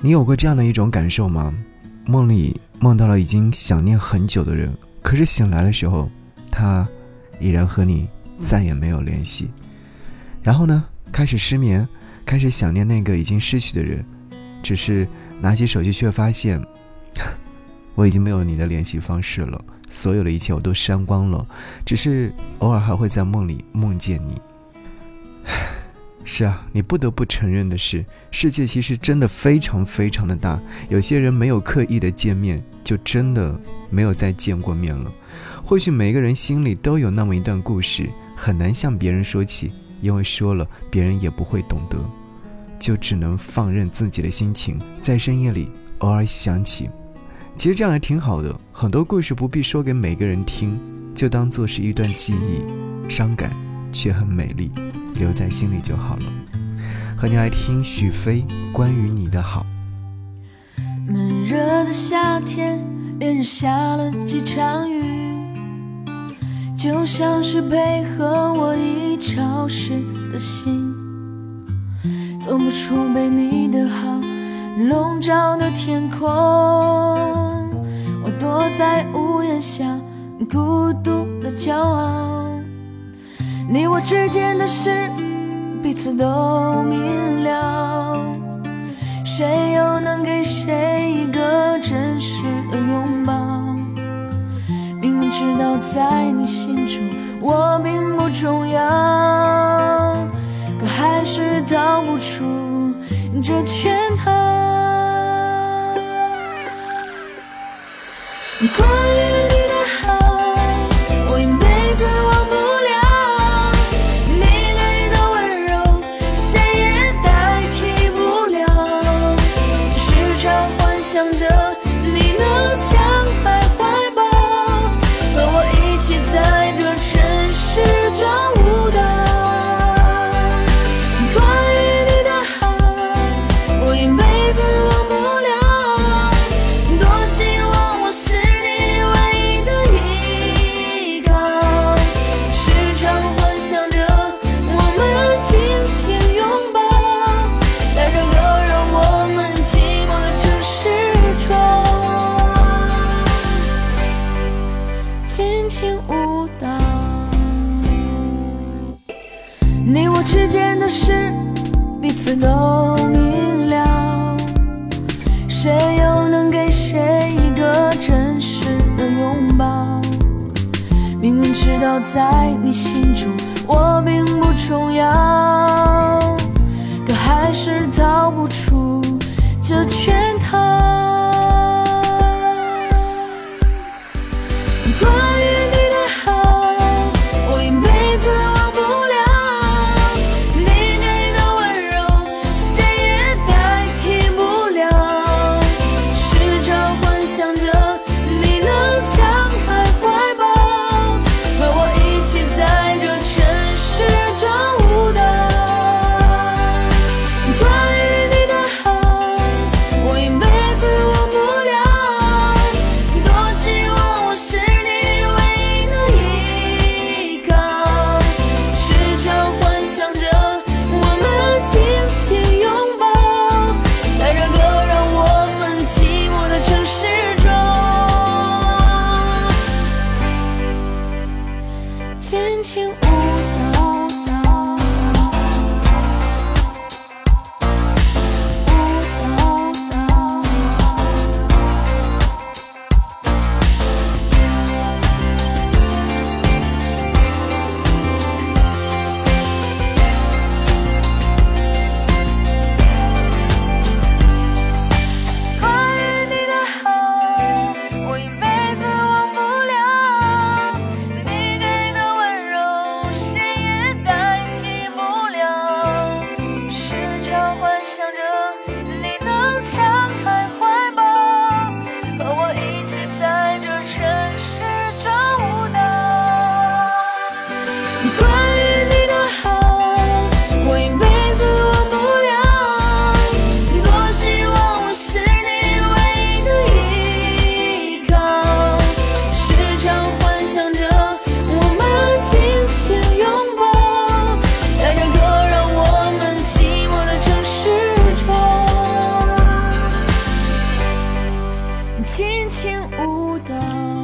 你有过这样的一种感受吗？梦里梦到了已经想念很久的人，可是醒来的时候，他依然和你再也没有联系。然后呢，开始失眠，开始想念那个已经失去的人，只是拿起手机却发现，我已经没有你的联系方式了，所有的一切我都删光了，只是偶尔还会在梦里梦见你。是啊，你不得不承认的是，世界其实真的非常非常的大。有些人没有刻意的见面，就真的没有再见过面了。或许每个人心里都有那么一段故事，很难向别人说起，因为说了别人也不会懂得，就只能放任自己的心情在深夜里偶尔想起。其实这样还挺好的，很多故事不必说给每个人听，就当做是一段记忆，伤感却很美丽。留在心里就好了。和你来听许飞关于你的好。闷热的夏天，连着下了几场雨，就像是配合我已潮湿的心，走不出被你的好笼罩的天空。我躲在屋檐下，孤独的骄傲。你我之间的事，彼此都明了。谁又能给谁一个真实的拥抱？明明知道在你心中我并不重要，可还是逃不出这圈套。我之间的事，彼此都明了。谁又能给谁一个真实的拥抱？明明知道在你心中我并不重要，可还是逃不出这圈套心情尽情舞蹈。